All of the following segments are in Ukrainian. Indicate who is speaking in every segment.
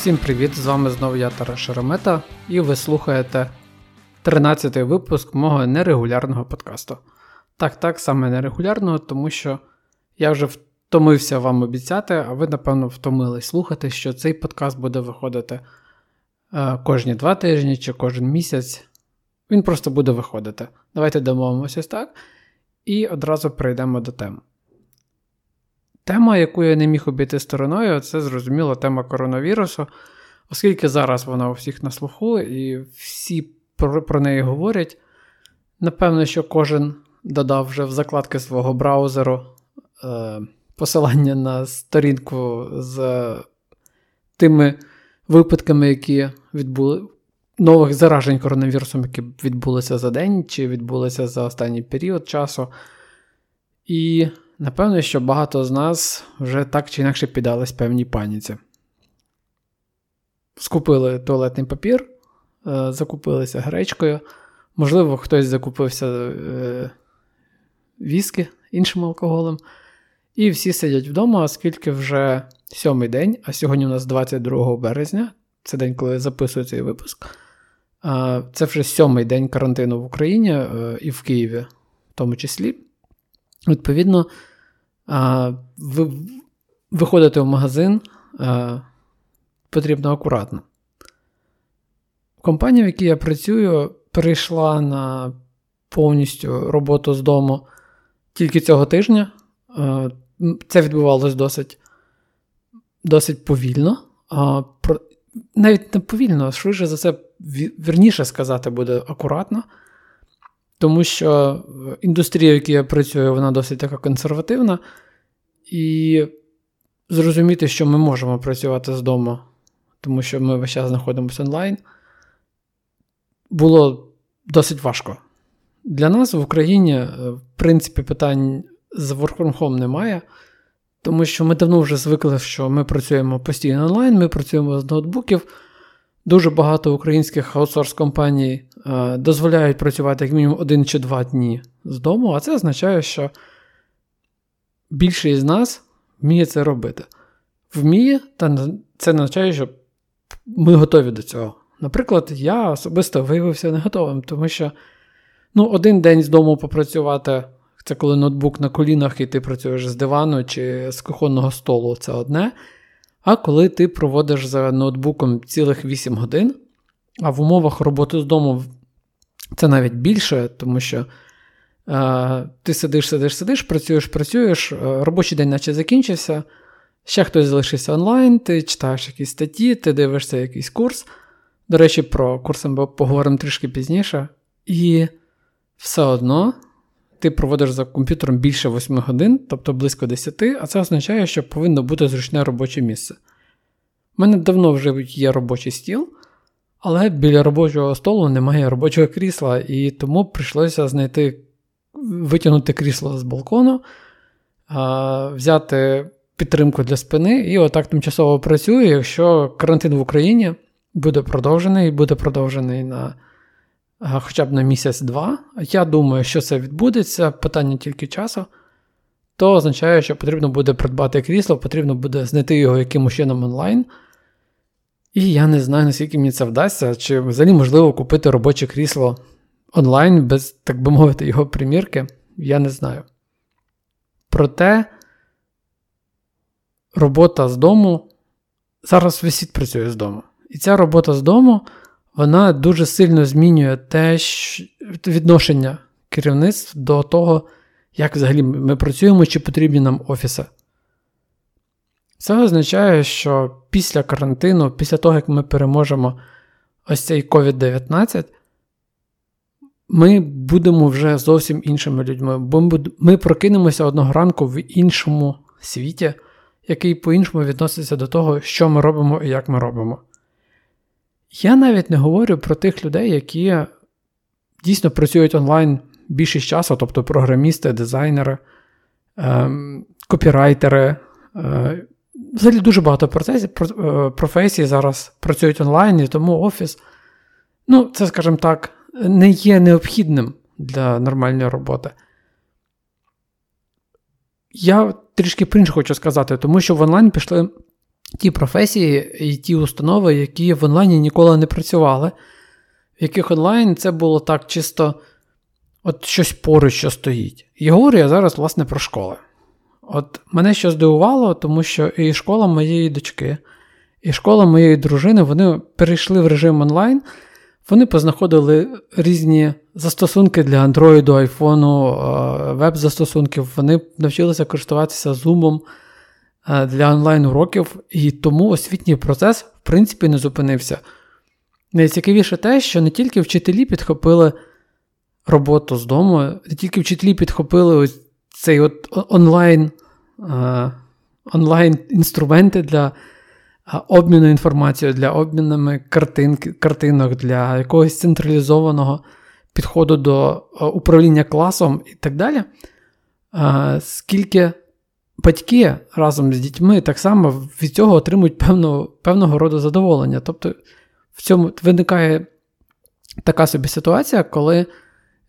Speaker 1: Всім привіт! З вами знову я Тарас Шеремета, і ви слухаєте 13-й випуск мого нерегулярного подкасту. Так, так, саме нерегулярного, тому що я вже втомився вам обіцяти, а ви, напевно, втомились слухати, що цей подкаст буде виходити е, кожні два тижні чи кожен місяць. Він просто буде виходити. Давайте домовимося так. І одразу перейдемо до тем. Тема, яку я не міг обійти стороною, це зрозуміло тема коронавірусу, оскільки зараз вона у всіх на слуху, і всі про, про неї говорять. Напевно, що кожен додав вже в закладки свого браузеру е, посилання на сторінку з тими випадками, які відбули. Нових заражень коронавірусом, які відбулися за день, чи відбулися за останній період часу. І напевно, що багато з нас вже так чи інакше піддались певній паніці. Скупили туалетний папір, е, закупилися гречкою. Можливо, хтось закупився е, віскі іншим алкоголем. І всі сидять вдома, оскільки вже сьомий день, а сьогодні у нас 22 березня, це день, коли я записую цей випуск. Це вже сьомий день карантину в Україні е, і в Києві, в тому числі. Відповідно, виходити в магазин потрібно акуратно. Компанія, в якій я працюю, перейшла на повністю роботу з дому тільки цього тижня. Це відбувалось досить досить повільно. Навіть не повільно, швидше за це, вірніше сказати, буде акуратно. Тому що індустрія, в якій я працюю, вона досить така консервативна. І зрозуміти, що ми можемо працювати з дому, тому що ми весь час знаходимося онлайн, було досить важко. Для нас в Україні, е, в принципі, питань з Work from немає, тому що ми давно вже звикли, що ми працюємо постійно онлайн, ми працюємо з ноутбуків. Дуже багато українських аутсорс-компаній е, дозволяють працювати як мінімум один чи два дні з дому, а це означає, що більшість з нас вміє це робити. Вміє, та це означає, що ми готові до цього. Наприклад, я особисто виявився не готовим, тому що ну, один день з дому попрацювати це коли ноутбук на колінах і ти працюєш з дивану чи з кухонного столу це одне. А коли ти проводиш за ноутбуком цілих 8 годин, а в умовах роботи з дому це навіть більше, тому що е, ти сидиш, сидиш, сидиш, працюєш, працюєш, е, робочий день наче закінчився, ще хтось залишився онлайн, ти читаєш якісь статті, ти дивишся якийсь курс. До речі, про курс ми поговоримо трішки пізніше. І все одно ти проводиш за комп'ютером більше 8 годин, тобто близько 10, а це означає, що повинно бути зручне робоче місце. У мене давно вже є робочий стіл, але біля робочого столу немає робочого крісла, і тому прийшлося знайти, витягнути крісло з балкону, взяти підтримку для спини, і отак тимчасово працюю, якщо карантин в Україні буде продовжений, буде продовжений на хоча б на місяць-два. Я думаю, що це відбудеться, питання тільки часу. То означає, що потрібно буде придбати крісло, потрібно буде знайти його якимось чином онлайн. І я не знаю, наскільки мені це вдасться, чи взагалі можливо купити робоче крісло онлайн, без, так би мовити, його примірки. Я не знаю. Проте робота з дому зараз світ працює з дому. І ця робота з дому вона дуже сильно змінює те відношення керівництв до того, як взагалі ми працюємо, чи потрібні нам офіси. Це означає, що після карантину, після того, як ми переможемо ось цей COVID-19, ми будемо вже зовсім іншими людьми, бо ми прокинемося одного ранку в іншому світі, який по-іншому відноситься до того, що ми робимо і як ми робимо. Я навіть не говорю про тих людей, які дійсно працюють онлайн більшість часу, тобто програмісти, дизайнери, ем, копірайтери. Взагалі дуже багато е, професій зараз працюють онлайн, і тому офіс, ну, це, скажімо так, не є необхідним для нормальної роботи. Я трішки по хочу сказати, тому що в онлайн пішли ті професії і ті установи, які в онлайні ніколи не працювали, в яких онлайн це було так чисто от щось поруч, що стоїть. І говорю я зараз, власне, про школи. От мене що здивувало, тому що і школа моєї дочки, і школа моєї дружини вони перейшли в режим онлайн, вони познаходили різні застосунки для Android, iPhone, е, веб-застосунків, вони навчилися користуватися Zoom е, для онлайн-уроків, і тому освітній процес, в принципі, не зупинився. Найцікавіше те, що не тільки вчителі підхопили роботу з дому, не тільки вчителі підхопили ось цей от онлайн е, онлайн інструменти для обміну інформацією, для обмінами картин, картинок, для якогось централізованого підходу до управління класом і так далі. Скільки батьки разом з дітьми так само від цього отримують певного, певного роду задоволення. Тобто в цьому виникає така собі ситуація, коли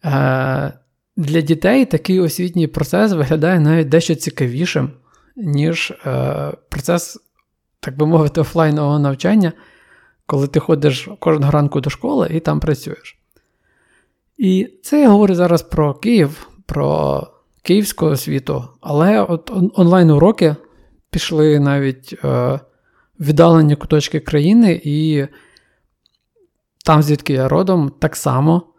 Speaker 1: е, для дітей такий освітній процес виглядає навіть дещо цікавішим, ніж е, процес, так би мовити, офлайнового навчання, коли ти ходиш кожного ранку до школи і там працюєш. І це я говорю зараз про Київ, про київську освіту, але от онлайн-уроки пішли навіть е, віддалені куточки країни, і там, звідки я родом, так само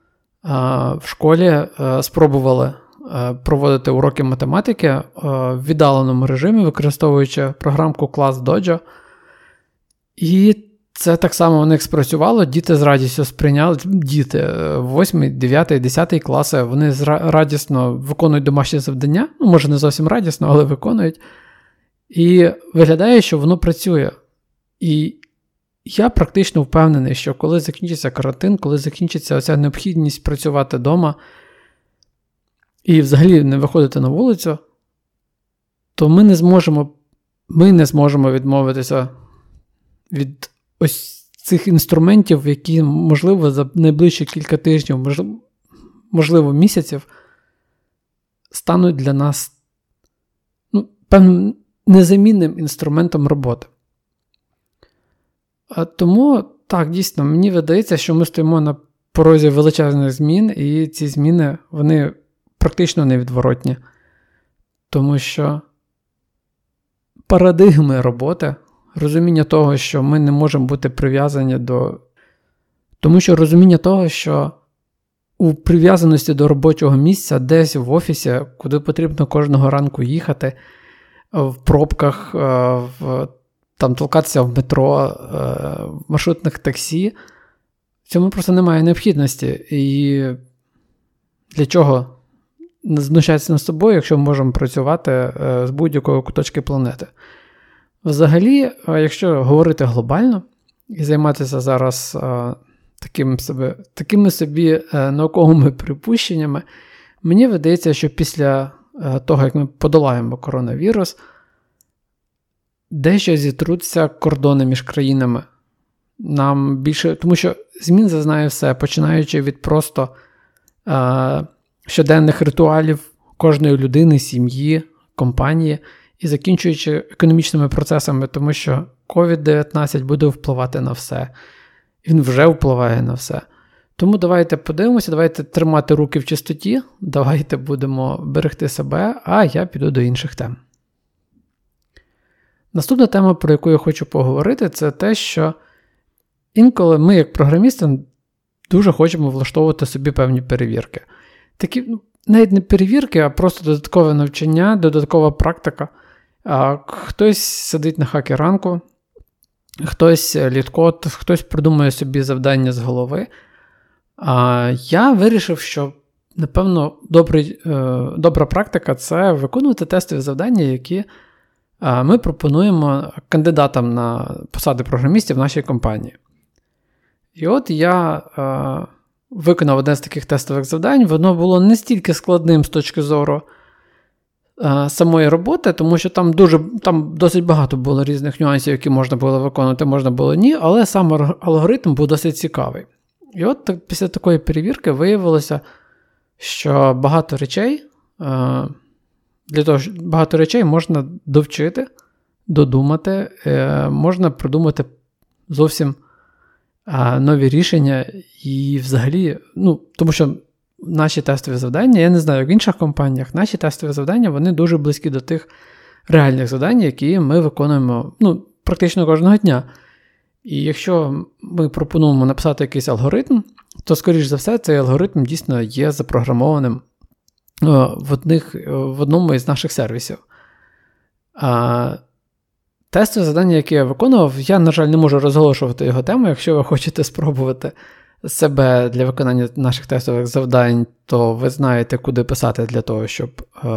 Speaker 1: в школі е, спробували е, проводити уроки математики е, в віддаленому режимі, використовуючи програмку клас Dojo. І це так само у них спрацювало. Діти з радістю сприйняли діти 8, 9, 10 класи, вони радісно виконують домашні завдання. Ну, може, не зовсім радісно, але виконують. І виглядає, що воно працює. І я практично впевнений, що коли закінчиться карантин, коли закінчиться оця необхідність працювати вдома і взагалі не виходити на вулицю, то ми не зможемо ми не зможемо відмовитися від ось цих інструментів, які, можливо, за найближчі кілька тижнів, можливо, місяців, стануть для нас ну, певним незамінним інструментом роботи. Тому так, дійсно, мені видається, що ми стоїмо на порозі величезних змін, і ці зміни вони практично невідворотні. Тому що парадигми роботи, розуміння того, що ми не можемо бути прив'язані до. Тому що розуміння того, що у прив'язаності до робочого місця десь в офісі, куди потрібно кожного ранку їхати, в пробках, в там толкатися в метро, е, в маршрутних таксі. В цьому просто немає необхідності. І для чого знущатися над собою, якщо ми можемо працювати е, з будь-якої куточки планети? Взагалі, е, якщо говорити глобально і займатися зараз таким собі, такими собі науковими припущеннями, мені видається, що після того, як ми подолаємо коронавірус, дещо зітруться кордони між країнами. Нам більше, Тому що змін зазнає все, починаючи від просто е, щоденних ритуалів кожної людини, сім'ї, компанії, і закінчуючи економічними процесами, тому що COVID-19 буде впливати на все. Він вже впливає на все. Тому давайте подивимося, давайте тримати руки в чистоті, давайте будемо берегти себе, а я піду до інших тем. Наступна тема, про яку я хочу поговорити, це те, що інколи ми, як програмісти, дуже хочемо влаштовувати собі певні перевірки. Такі, ну, навіть не перевірки, а просто додаткове навчання, додаткова практика. Хтось сидить на хакі ранку, хтось літкод, хтось придумує собі завдання з голови. Я вирішив, що, напевно, добрий, е, добра практика це виконувати тестові завдання, які ми пропонуємо кандидатам на посади програмістів в нашій компанії. І от я виконав одне з таких тестових завдань, воно було не стільки складним з точки зору самої роботи, тому що там дуже, там досить багато було різних нюансів, які можна було виконувати, можна було ні, але сам алгоритм був досить цікавий. І от після такої перевірки виявилося, що багато речей. Е, для того, що багато речей можна довчити додумати, е, можна придумати зовсім нові рішення і взагалі, ну, тому що наші тестові завдання, я не знаю, як в інших компаніях, наші тестові завдання вони дуже близькі до тих реальних завдань, які ми виконуємо ну, практично кожного дня. І якщо ми пропонуємо написати якийсь алгоритм, то, скоріш за все, цей алгоритм дійсно є запрограмованим в одних, в одному із наших сервісів. А Тестове завдання, яке я виконував, я, на жаль, не можу розголошувати його тему. Якщо ви хочете спробувати себе для виконання наших тестових завдань, то ви знаєте, куди писати для того, щоб е,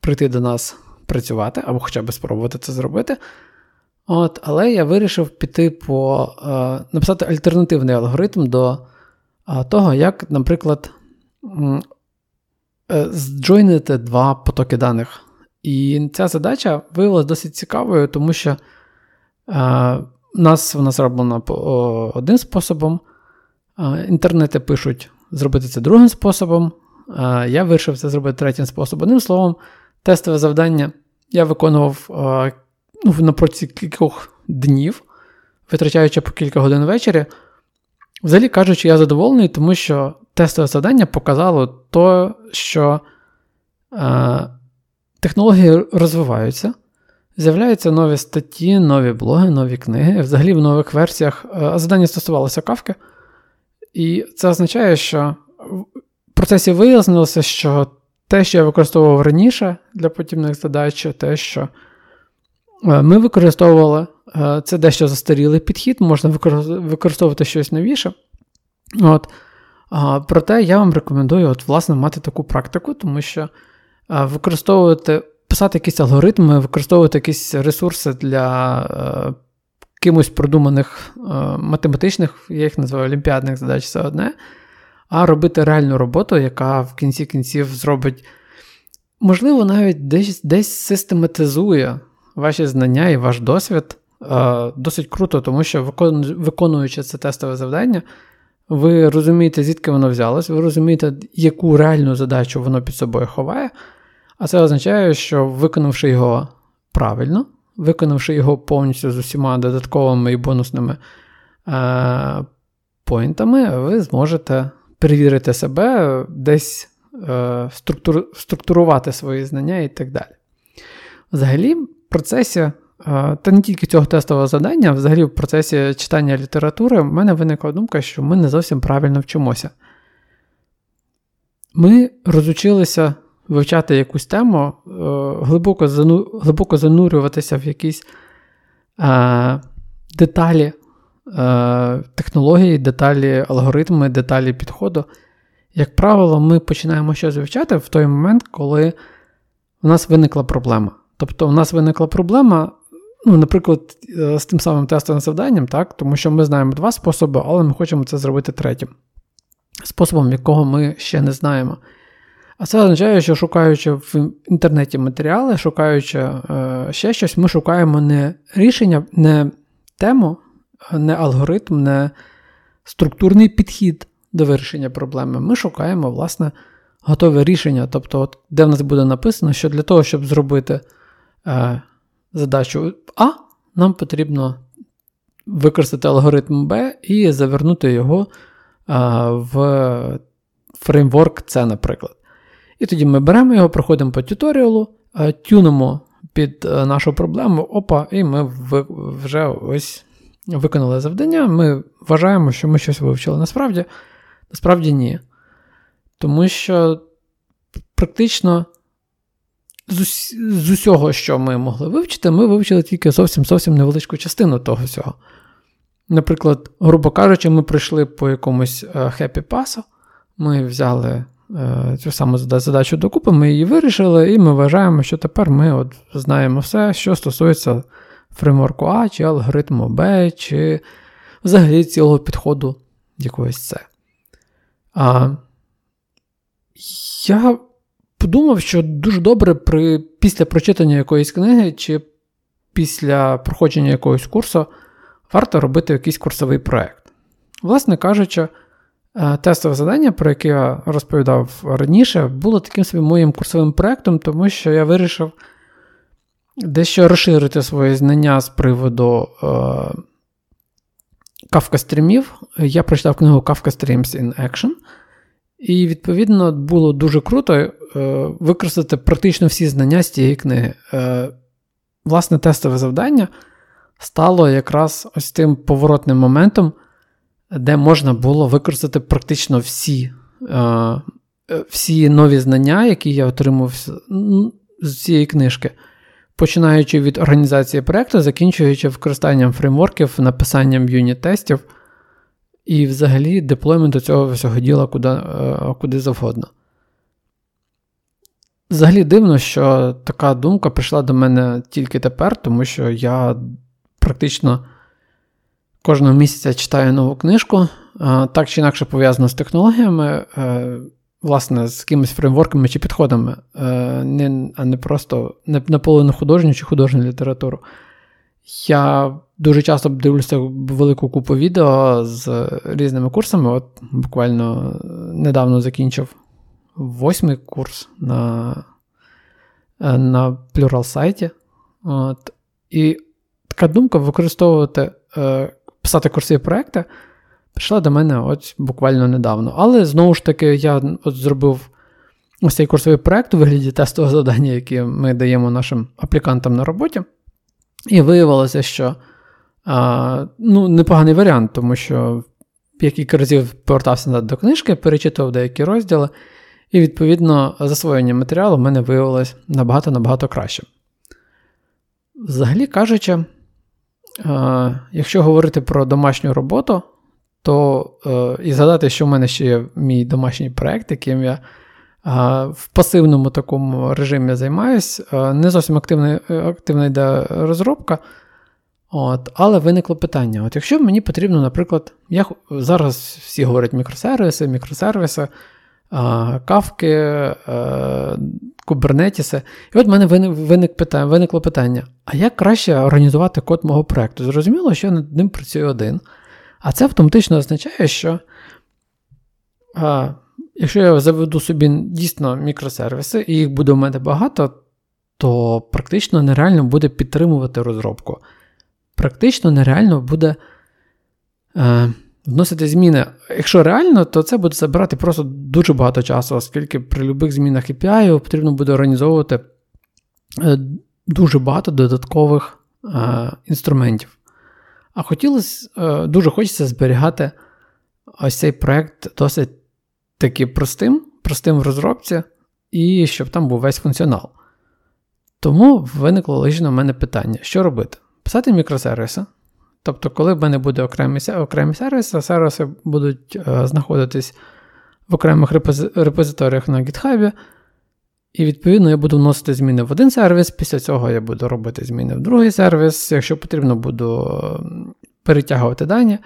Speaker 1: прийти до нас працювати, або хоча б спробувати це зробити. От, Але я вирішив піти по е, написати альтернативний алгоритм до е, того, як, наприклад, е, зджойнити два потоки даних. І ця задача виявилася досить цікавою, тому що е, нас вона зроблена одним способом. Е, інтернети пишуть зробити це другим способом. Е, я вирішив це зробити третім способом. Одним словом, тестове завдання я виконував е, ну, на протязі кількох днів, витрачаючи по кілька годин ввечері. Взагалі кажучи, я задоволений, тому що тестове завдання показало то, що. Е, Технології розвиваються, з'являються нові статті, нові блоги, нові книги. Взагалі в нових версіях е, завдання стосувалося кавки. І це означає, що в процесі вияснилося, що те, що я використовував раніше для подібних задач, те, що е, ми використовували, е, це дещо застарілий підхід, можна використовувати щось новіше. От. Проте я вам рекомендую от, власне, мати таку практику, тому що використовувати, писати якісь алгоритми, використовувати якісь ресурси для е, кимось продуманих е, математичних, я їх називаю олімпіадних задач, це одне, а робити реальну роботу, яка в кінці кінців зробить, можливо, навіть десь десь систематизує ваші знання і ваш досвід. Е, досить круто, тому що виконуючи це тестове завдання, ви розумієте, звідки воно взялось, ви розумієте, яку реальну задачу воно під собою ховає. А це означає, що виконавши його правильно, виконавши його повністю з усіма додатковими і бонусними е, поінтами, ви зможете перевірити себе, десь е, структур, структурувати свої знання і так далі. Взагалі, в процесі, та не тільки цього тестового завдання, взагалі в процесі читання літератури, в мене виникла думка, що ми не зовсім правильно вчимося. Ми розучилися вивчати якусь тему, е, глибоко глибоко занурюватися в якісь е, деталі е, технології, деталі алгоритми, деталі підходу. Як правило, ми починаємо щось вивчати в той момент, коли у нас виникла проблема. Тобто, у нас виникла проблема, ну, наприклад, е, з тим самим тестовим завданням, так? тому що ми знаємо два способи, але ми хочемо це зробити третім. Способом, якого ми ще не знаємо. А це означає, що шукаючи в інтернеті матеріали, шукаючи е, ще щось, ми шукаємо не рішення, не тему, не алгоритм, не структурний підхід до вирішення проблеми. Ми шукаємо, власне, готове рішення. Тобто, от, де в нас буде написано, що для того, щоб зробити е, задачу А, нам потрібно використати алгоритм Б і завернути його е, в фреймворк С, наприклад. І тоді ми беремо його, проходимо по тюторіалу, е, тюнемо під е, нашу проблему, опа, і ми вже ось виконали завдання. Ми вважаємо, що ми щось вивчили. Насправді, насправді ні. Тому що практично з, ус... з усього, що ми могли вивчити, ми вивчили тільки зовсім зовсім невеличку частину того всього. Наприклад, грубо кажучи, ми прийшли по якомусь хеппі пасу, ми взяли Е, цю саму задачу докупи, ми її вирішили, і ми вважаємо, що тепер ми от знаємо все, що стосується фреймворку А, чи алгоритму Б, чи взагалі цілого підходу якогось С. А, Я подумав, що дуже добре при, після прочитання якоїсь книги, чи після проходження якогось курсу варто робити якийсь курсовий проєкт. Власне кажучи, Е, тестове завдання, про яке я розповідав раніше, було таким собі моїм курсовим проєктом, тому що я вирішив дещо розширити свої знання з приводу е, Kafka стрімів, я прочитав книгу Kafka Streams in Action. І, відповідно, було дуже круто використати практично всі знання з цієї книги. Е, Власне, тестове завдання стало якраз ось тим поворотним моментом, де можна було використати практично всі е, всі нові знання, які я отримав з цієї книжки, починаючи від організації проєкту, закінчуючи використанням фреймворків, написанням юніт-тестів і взагалі деплойменту цього всього діла куди, е, куди завгодно. Взагалі дивно, що така думка прийшла до мене тільки тепер, тому що я практично кожного місяця читаю нову книжку, так чи інакше пов'язано з технологіями, е, власне, з якимись фреймворками чи підходами, е, а не просто не наполовину художню чи художню літературу. Я дуже часто дивлюся велику купу відео з різними курсами. От буквально недавно закінчив восьмий курс на на Plural сайті. От. І така думка використовувати, е, писати курсові проекти прийшла до мене от буквально недавно. Але знову ж таки, я от зробив ось цей курсовий проект у вигляді тестового завдання, яке ми даємо нашим аплікантам на роботі. І виявилося, що а, ну, непоганий варіант, тому що я кілька разів повертався до книжки, перечитував деякі розділи, і, відповідно, засвоєння матеріалу в мене виявилось набагато-набагато краще. Взагалі кажучи, якщо говорити про домашню роботу, то е, і згадати, що в мене ще є мій домашній проєкт, яким я в пасивному такому режимі займаюсь. Не зовсім активна активна йде розробка. От, Але виникло питання: От якщо мені потрібно, наприклад, я зараз всі говорять мікросервіси, мікросервіси, кавки, кубернетіси. І от в мене виник питання, виникло питання: а як краще організувати код мого проєкту? Зрозуміло, що я над ним працюю один. А це автоматично означає, що Якщо я заведу собі дійсно мікросервіси, і їх буде у мене багато, то практично нереально буде підтримувати розробку. Практично нереально буде е, вносити зміни. Якщо реально, то це буде забирати просто дуже багато часу, оскільки при будь-яких змінах API потрібно буде організовувати е, дуже багато додаткових е, інструментів. А хотілося, е, дуже хочеться зберігати ось цей проект досить таки простим, простим в розробці, і щоб там був весь функціонал. Тому виникло логічно в мене питання: що робити? Писати мікросервіси. Тобто, коли в мене буде окремі окремі сервіси, сервіси будуть е, знаходитись в окремих репозиторіях на GitHub, і, відповідно, я буду вносити зміни в один сервіс, після цього я буду робити зміни в другий сервіс. Якщо потрібно, буду перетягувати дані.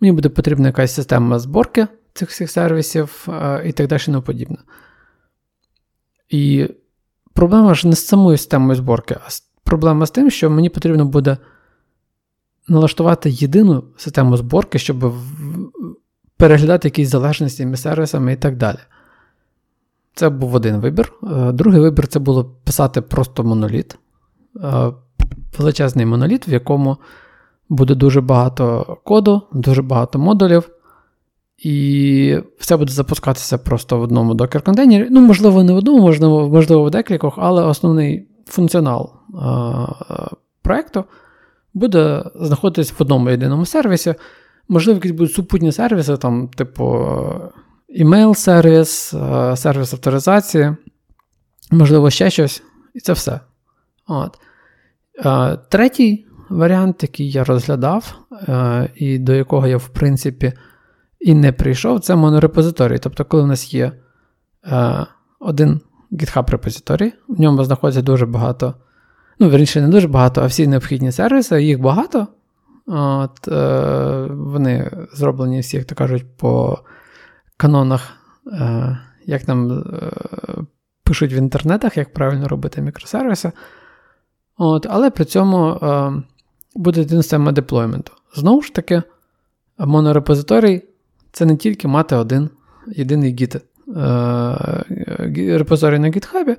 Speaker 1: Мені буде потрібна якась система зборки цих всіх сервісів і так далі і подібне. І проблема ж не з самою системою зборки, а проблема з тим, що мені потрібно буде налаштувати єдину систему зборки, щоб переглядати якісь залежності між сервісами і так далі. Це був один вибір. Е, другий вибір це було писати просто моноліт, е, величезний моноліт, в якому буде дуже багато коду, дуже багато модулів. І все буде запускатися просто в одному докер-контейнері. Ну, можливо, не в одному, можливо, можливо в декількох, але основний функціонал а, проєкту буде знаходитись в одному єдиному сервісі. Можливо, якісь будуть супутні сервіси, там, типу email-сервіс, сервіс авторизації, можливо, ще щось, і це все. От. Третій варіант, який я розглядав, і до якого я, в принципі, і не прийшов, це монорепозиторій. Тобто, коли в нас є е, один GitHub репозиторій, в ньому знаходиться дуже багато, ну, верніше, не дуже багато, а всі необхідні сервіси, їх багато. От, е, Вони зроблені всі, як то кажуть, по канонах, е, як нам е, пишуть в інтернетах, як правильно робити мікросервіси. От, Але при цьому е, буде один система деплойменту. Знову ж таки, монорепозиторій це не тільки мати один єдиний гіт е, репозорій на GitHub,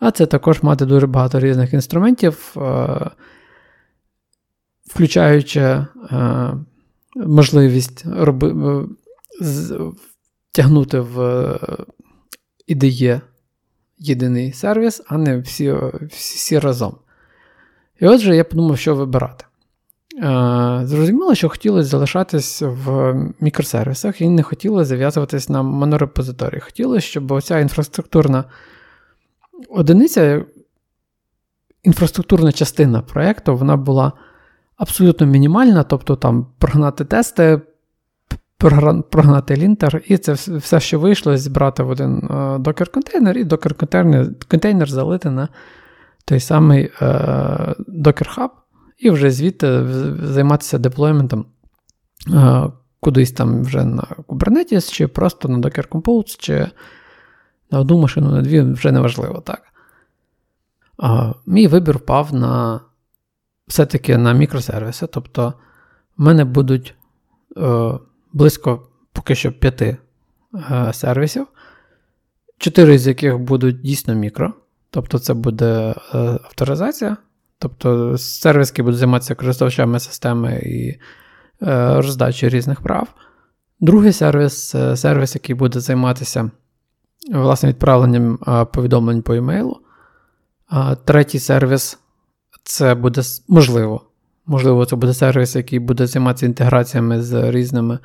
Speaker 1: А це також мати дуже багато різних інструментів, е, включаючи е, можливість роби, тягнути в IDE єдиний сервіс, а не всі, всі, разом. І отже, я подумав, що вибирати. Е, зрозуміло, що хотілося залишатись в мікросервісах і не хотілося зав'язуватись на монорепозиторії. Хотілося, щоб оця інфраструктурна одиниця, інфраструктурна частина проєкту, вона була абсолютно мінімальна, тобто там прогнати тести, прогнати лінтер, і це все, що вийшло, зібрати в один е, докер-контейнер, і докер-контейнер залити на той самий е, Docker Hub, і вже звідти займатися деплойментом е, кудись там вже на Kubernetes, чи просто на Docker Compose, чи на одну машину, на дві, вже не важливо, так. А, Мій вибір впав на все-таки на мікросервіси. Тобто, в мене будуть е, близько поки що п'яти е, сервісів, чотири з яких будуть дійсно мікро. Тобто, це буде е, авторизація. Тобто, сервіс, який буде займатися користувачами системи і е, роздачі різних прав. Другий сервіс це сервіс, який буде займатися власне відправленням повідомлень по емейлу. Третій сервіс це буде можливо. Можливо, це буде сервіс, який буде займатися інтеграціями з різними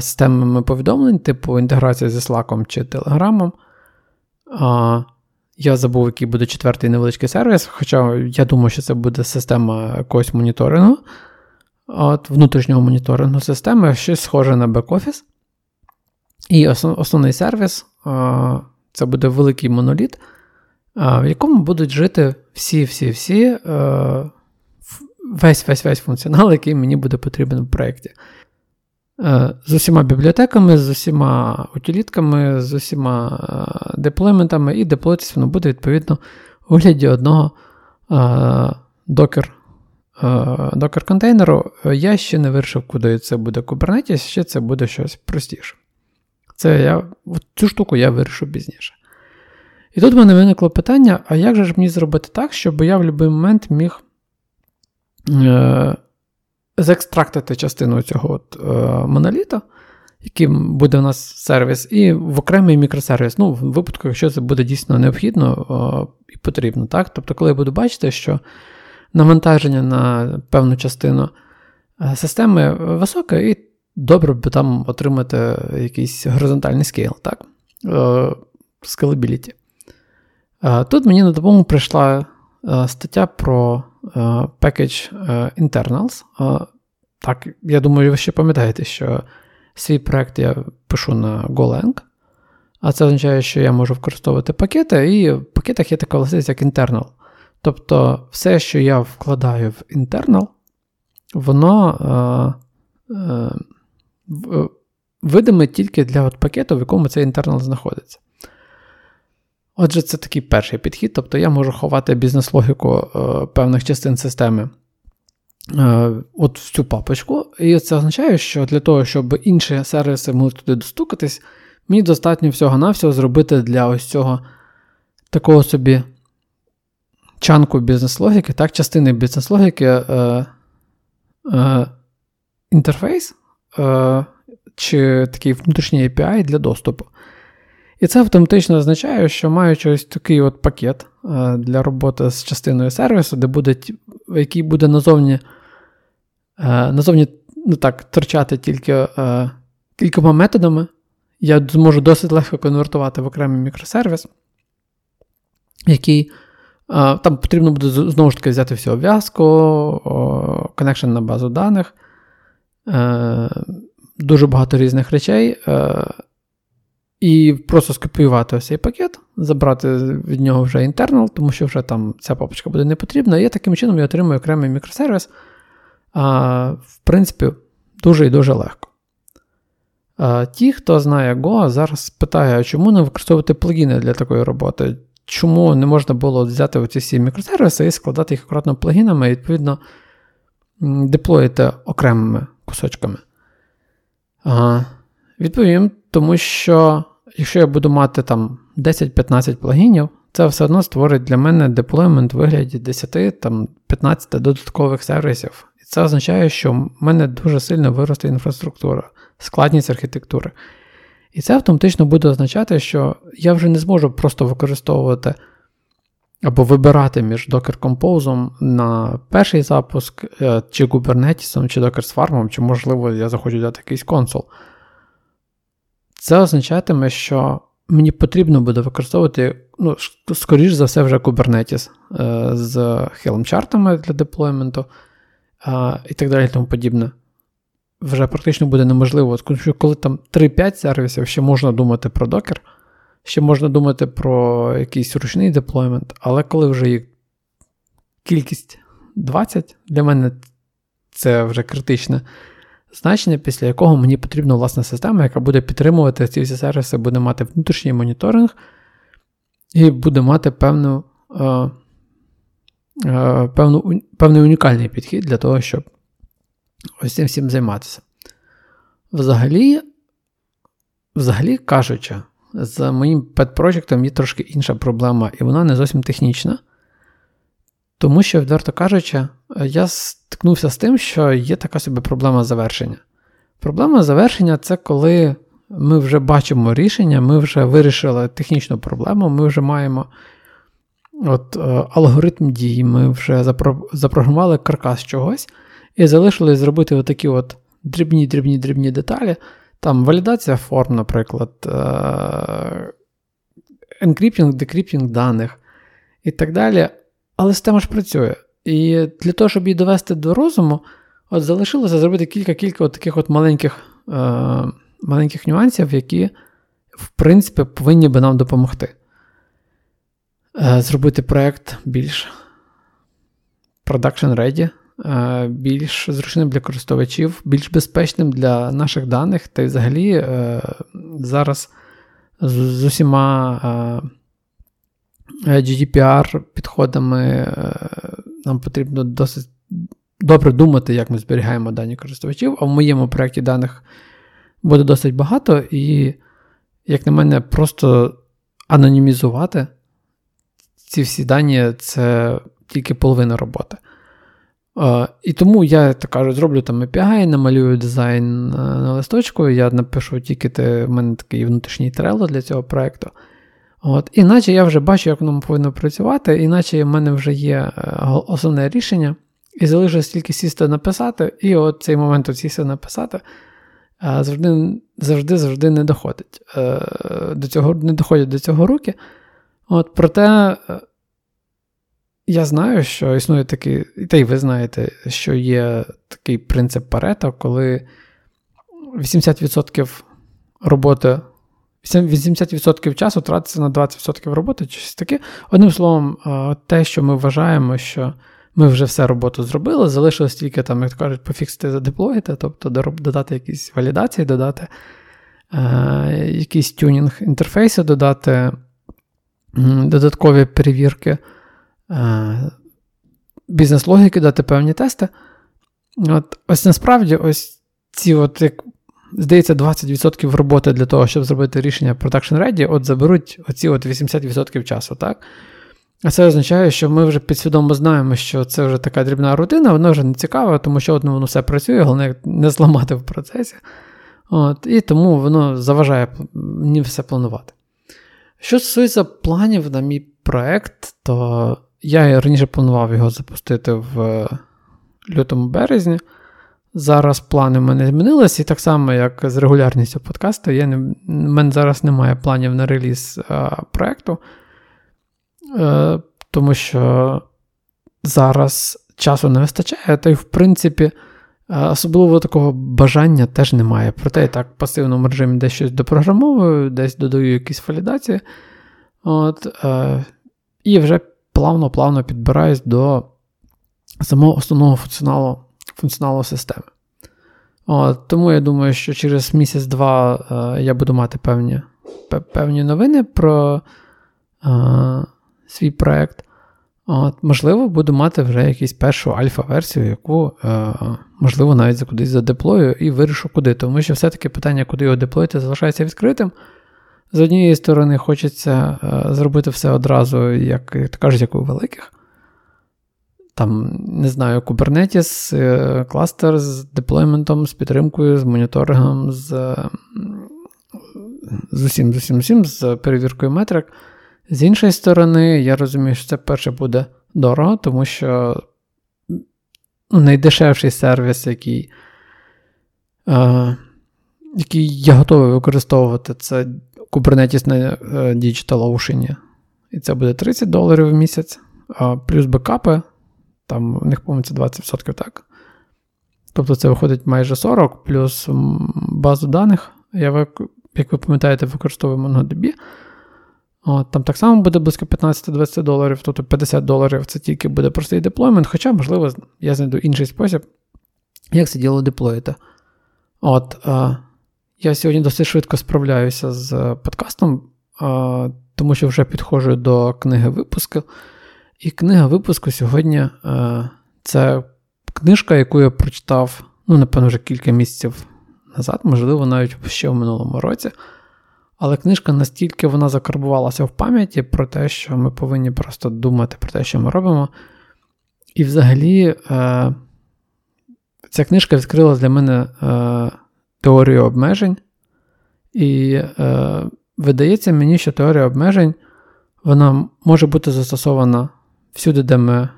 Speaker 1: системами повідомлень, типу інтеграція зі Slack чи Telegram. Я забув, який буде четвертий невеличкий сервіс, хоча я думаю, що це буде система якогось моніторингу, от внутрішнього моніторингу системи, щось схоже на бек-офіс. І основний сервіс це буде великий моноліт, в якому будуть жити всі-всі-всі весь-весь-весь функціонал, який мені буде потрібен в проєкті. Е, з усіма бібліотеками, з усіма утилітками, з усіма деплойментами, і деплойтись воно буде відповідно у вигляді одного докер докер контейнеру. Я ще не вирішив, куди це буде Kubernetes, ще це буде щось простіше. Це я, Цю штуку я вирішу пізніше. І тут в мене виникло питання: а як же ж мені зробити так, щоб я в будь-який момент міг е, заекстрактити частину цього от, е, моноліта, яким буде у нас сервіс, і в окремий мікросервіс. Ну, в випадку, якщо це буде дійсно необхідно е, і потрібно. так? Тобто, коли я буду бачити, що навантаження на певну частину е, системи високе, і добре би там отримати якийсь горизонтальний скейл, так? Scalability. Тут мені на допомогу прийшла стаття про package internals. Так, я думаю, ви ще пам'ятаєте, що свій проект я пишу на Golang, а це означає, що я можу використовувати пакети, і в пакетах є така властивість, як internal. Тобто, все, що я вкладаю в internal, воно е, е, видиме тільки для от пакету, в якому цей internal знаходиться. Отже, це такий перший підхід, тобто я можу ховати бізнес-логіку е, певних частин системи е, от в цю папочку. І це означає, що для того, щоб інші сервіси могли туди достукатись, мені достатньо всього-навсього зробити для ось цього такого собі чанку бізнес-логіки, так, частини бізнес-логіки е, е, інтерфейс е, чи такий внутрішній API для доступу. І це автоматично означає, що маючи ось такий от пакет е, для роботи з частиною сервісу, де буде, який буде назовні е, назовні ну так, торчати тільки е, кількома методами, я зможу досить легко конвертувати в окремий мікросервіс, який там потрібно буде знову ж таки взяти всю обв'язку, connection на базу даних, дуже багато різних речей. І просто скопіювати ось цей пакет, забрати від нього вже internal, тому що вже там ця папочка буде не потрібна. І таким чином я отримую окремий мікросервіс. А, В принципі, дуже і дуже легко. А, Ті, хто знає Go, зараз питає, чому не використовувати плагіни для такої роботи? Чому не можна було взяти оці всі мікросервіси і складати їх акуратно плагінами і, відповідно, deploїти окремими кусочками? А, Відповім, тому що якщо я буду мати там 10-15 плагінів, це все одно створить для мене deployment в вигляді 10-15 додаткових сервісів. І це означає, що в мене дуже сильно виросте інфраструктура, складність архітектури. І це автоматично буде означати, що я вже не зможу просто використовувати або вибирати між Docker Compose на перший запуск, е, чи Kubernetes, чи Docker Swarm, чи, можливо, я захочу дати якийсь консул. Це означатиме, що мені потрібно буде використовувати, ну, скоріш за все, вже Kubernetes е, з Helm-chart'ами для deployment'у е, і так далі, тому подібне. Вже практично буде неможливо, коли там 3-5 сервісів, ще можна думати про Docker, ще можна думати про якийсь ручний deployment, але коли вже їх кількість 20, для мене це вже критичне значення, після якого мені потрібна власна система, яка буде підтримувати ці всі сервіси, буде мати внутрішній моніторинг і буде мати певну, е, е, певну, певний унікальний підхід для того, щоб ось цим всім займатися. Взагалі, взагалі кажучи, з моїм пет-проєктом є трошки інша проблема, і вона не зовсім технічна. Тому що, відверто кажучи, я стикнувся з тим, що є така собі проблема завершення. Проблема завершення це коли ми вже бачимо рішення, ми вже вирішили технічну проблему, ми вже маємо от, е, алгоритм дій, ми вже запро... запрограмували каркас чогось, і залишилось зробити отакі от дрібні-дрібні-дрібні деталі. Там валідація форм, наприклад, encrypting, decrypting даних і так далі. Але система ж працює. І для того, щоб її довести до розуму, от залишилося зробити кілька-кілька от таких от маленьких е, маленьких нюансів, які, в принципі, повинні би нам допомогти. Е, Зробити проєкт більш production ready, е, більш зручним для користувачів, більш безпечним для наших даних. Та й взагалі е, зараз з, усіма. Е, GDPR-підходами е, нам потрібно досить добре думати, як ми зберігаємо дані користувачів, а в моєму проєкті даних буде досить багато, і, як на мене, просто анонімізувати ці всі дані це тільки половина роботи. Uh, і тому я так кажу, зроблю там API, намалюю дизайн на листочку, я напишу тільки в мене такий внутрішній трело для цього проєкту. Іначе я вже бачу, як воно повинно працювати, іначе в мене вже є е, основне рішення, і залишилось тільки сісти написати, і от цей момент от сісти написати е, завжди завжди, завжди не доходить. Е, до цього, Не доходять до цього руки. От, Проте я знаю, що існує такий, та й ви знаєте, що є такий принцип Парето, коли 80% роботи. 80% часу тратиться на 20% роботи, чи щось таке. Одним словом, те, що ми вважаємо, що ми вже все роботу зробили, залишилось тільки, там, як кажуть, пофіксити задеплоїти, тобто додати якісь валідації, додати е, якийсь тюнінг інтерфейсу, додати додаткові перевірки е, бізнес-логіки, дати певні тести. От, Ось насправді, ось ці от як здається, 20% роботи для того, щоб зробити рішення Production Ready, от заберуть оці от 80% часу, так? А це означає, що ми вже підсвідомо знаємо, що це вже така дрібна рутина, вона вже не цікава, тому що одно воно все працює, головне не зламати в процесі. От, І тому воно заважає мені все планувати. Що стосується планів на мій проект, то я раніше планував його запустити в лютому березні. Зараз плани в мене змінилися, і так само, як з регулярністю подкасту, я не, в мене зараз немає планів на реліз а, проєкту, е, тому що зараз часу не вистачає, та й, в принципі, особливо такого бажання теж немає. Проте я так в пасивному режимі десь щось допрограмовую, десь додаю якісь валідації. От, е, І вже плавно-плавно підбираюсь до самого основного функціоналу функціоналу системи. От, Тому я думаю, що через місяць-два е, я буду мати певні певні новини про е, свій проєкт. Можливо, буду мати вже якусь першу альфа-версію, яку, е, можливо, навіть за кудись задеплою і вирішу куди. Тому що все-таки питання, куди його деплоїти, залишається відкритим. З однієї сторони, хочеться е, зробити все одразу, як як кажуть, як у великих. Там, не знаю, Kubernetes, е, кластер з деплойментом, з підтримкою, з моніторингом, з з усім, з усім, усім, з перевіркою метрик. З іншої сторони, я розумію, що це перше буде дорого, тому що найдешевший сервіс, який е, який я готовий використовувати, це Kubernetes на е, DigitalOcean. І це буде 30 доларів в місяць, плюс бекапи, там у них, це 20%, так. Тобто це виходить майже 40, плюс базу даних. Я, як ви пам'ятаєте, використовую MongoDB. От, Там так само буде близько 15-20 доларів, тобто 50 доларів це тільки буде простий deployment, хоча, можливо, я знайду інший спосіб, як це діло деплоїти. От, а, Я сьогодні досить швидко справляюся з подкастом, тому що вже підходжу до книги випуску. І книга випуску сьогодні це книжка, яку я прочитав, ну, напевно, вже кілька місяців назад, можливо, навіть ще в минулому році. Але книжка настільки вона закарбувалася в пам'яті про те, що ми повинні просто думати про те, що ми робимо. І взагалі, е, ця книжка відкрила для мене е, теорію обмежень. І е, видається мені, що теорія обмежень вона може бути застосована всюди, де ми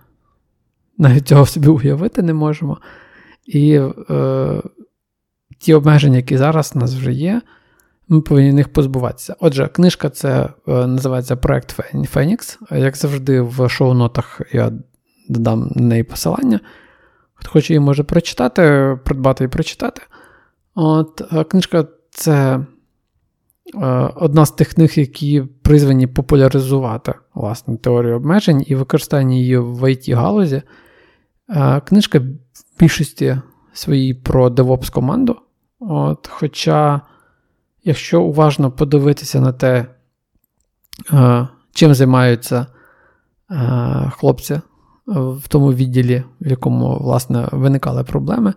Speaker 1: навіть цього собі уявити не можемо. І е, ті обмеження, які зараз у нас вже є, ми повинні них позбуватися. Отже, книжка це е, називається Проект Фенікс. Як завжди, в шоу-нотах я додам на неї посилання. Хто хоче її може прочитати, придбати і прочитати. От, Книжка це е, одна з тих книг, які призвані популяризувати власне, теорію обмежень і використання її в it галузі. Е, книжка в більшості своїй про DevOps команду. От, Хоча якщо уважно подивитися на те, е, чим займаються е, хлопці в тому відділі, в якому, власне, виникали проблеми,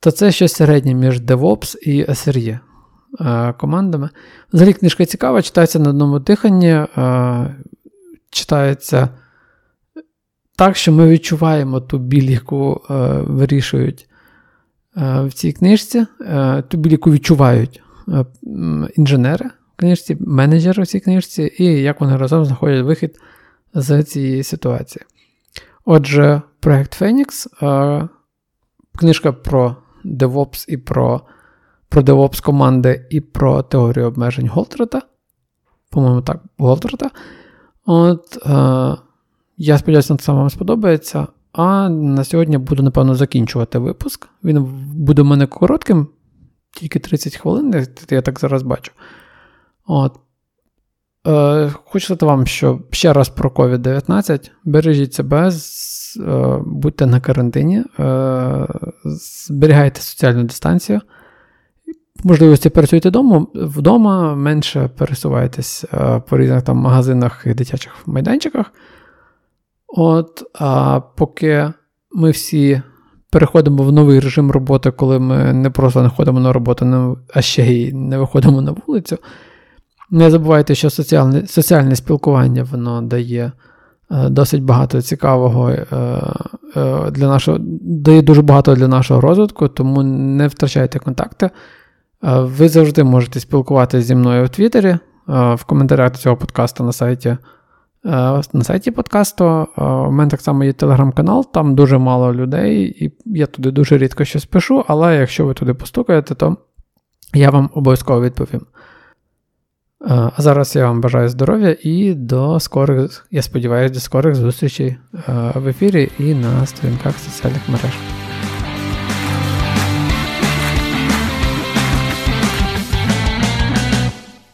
Speaker 1: то це щось середнє між DevOps і SRE е, командами. Взагалі, книжка цікава, читається на одному диханні, читається так, що ми відчуваємо ту біль, яку вирішують в цій книжці, ту біль, яку відчувають Е, інженери в книжці, менеджери в цій книжці, і як вони разом знаходять вихід з цієї ситуації. Отже, проект Фенікс, книжка про DevOps і про про DevOps команди і про теорію обмежень Голдрата. По-моєму, так, Голдрата. От, е, Я сподіваюся, це вам сподобається. А на сьогодні буду, напевно, закінчувати випуск. Він буде у мене коротким, тільки 30 хвилин, я так зараз бачу. От. Е, Хочу сказати вам, що ще раз про COVID-19. Бережіть себе, будьте на карантині, е, зберігайте соціальну дистанцію. Можливості працюйте вдома, вдома менше пересувайтесь е, по різних там магазинах і дитячих майданчиках. От, А поки ми всі переходимо в новий режим роботи, коли ми не просто не ходимо на роботу, а ще й не виходимо на вулицю. Не забувайте, що соціальне соціальне спілкування воно дає е, досить багато цікавого е, е, для нашого, дає дуже багато для нашого розвитку, тому не втрачайте контакти. Ви завжди можете спілкуватися зі мною в Твіттері, в коментарях до цього подкасту на сайті Е, на сайті подкасту. Е, у мене так само є телеграм-канал, там дуже мало людей, і я туди дуже рідко щось пишу, але якщо ви туди постукаєте, то я вам обов'язково відповім. Е, а зараз я вам бажаю здоров'я і до скорих, я сподіваюся, до скорих зустрічей в ефірі і на сторінках соціальних мереж.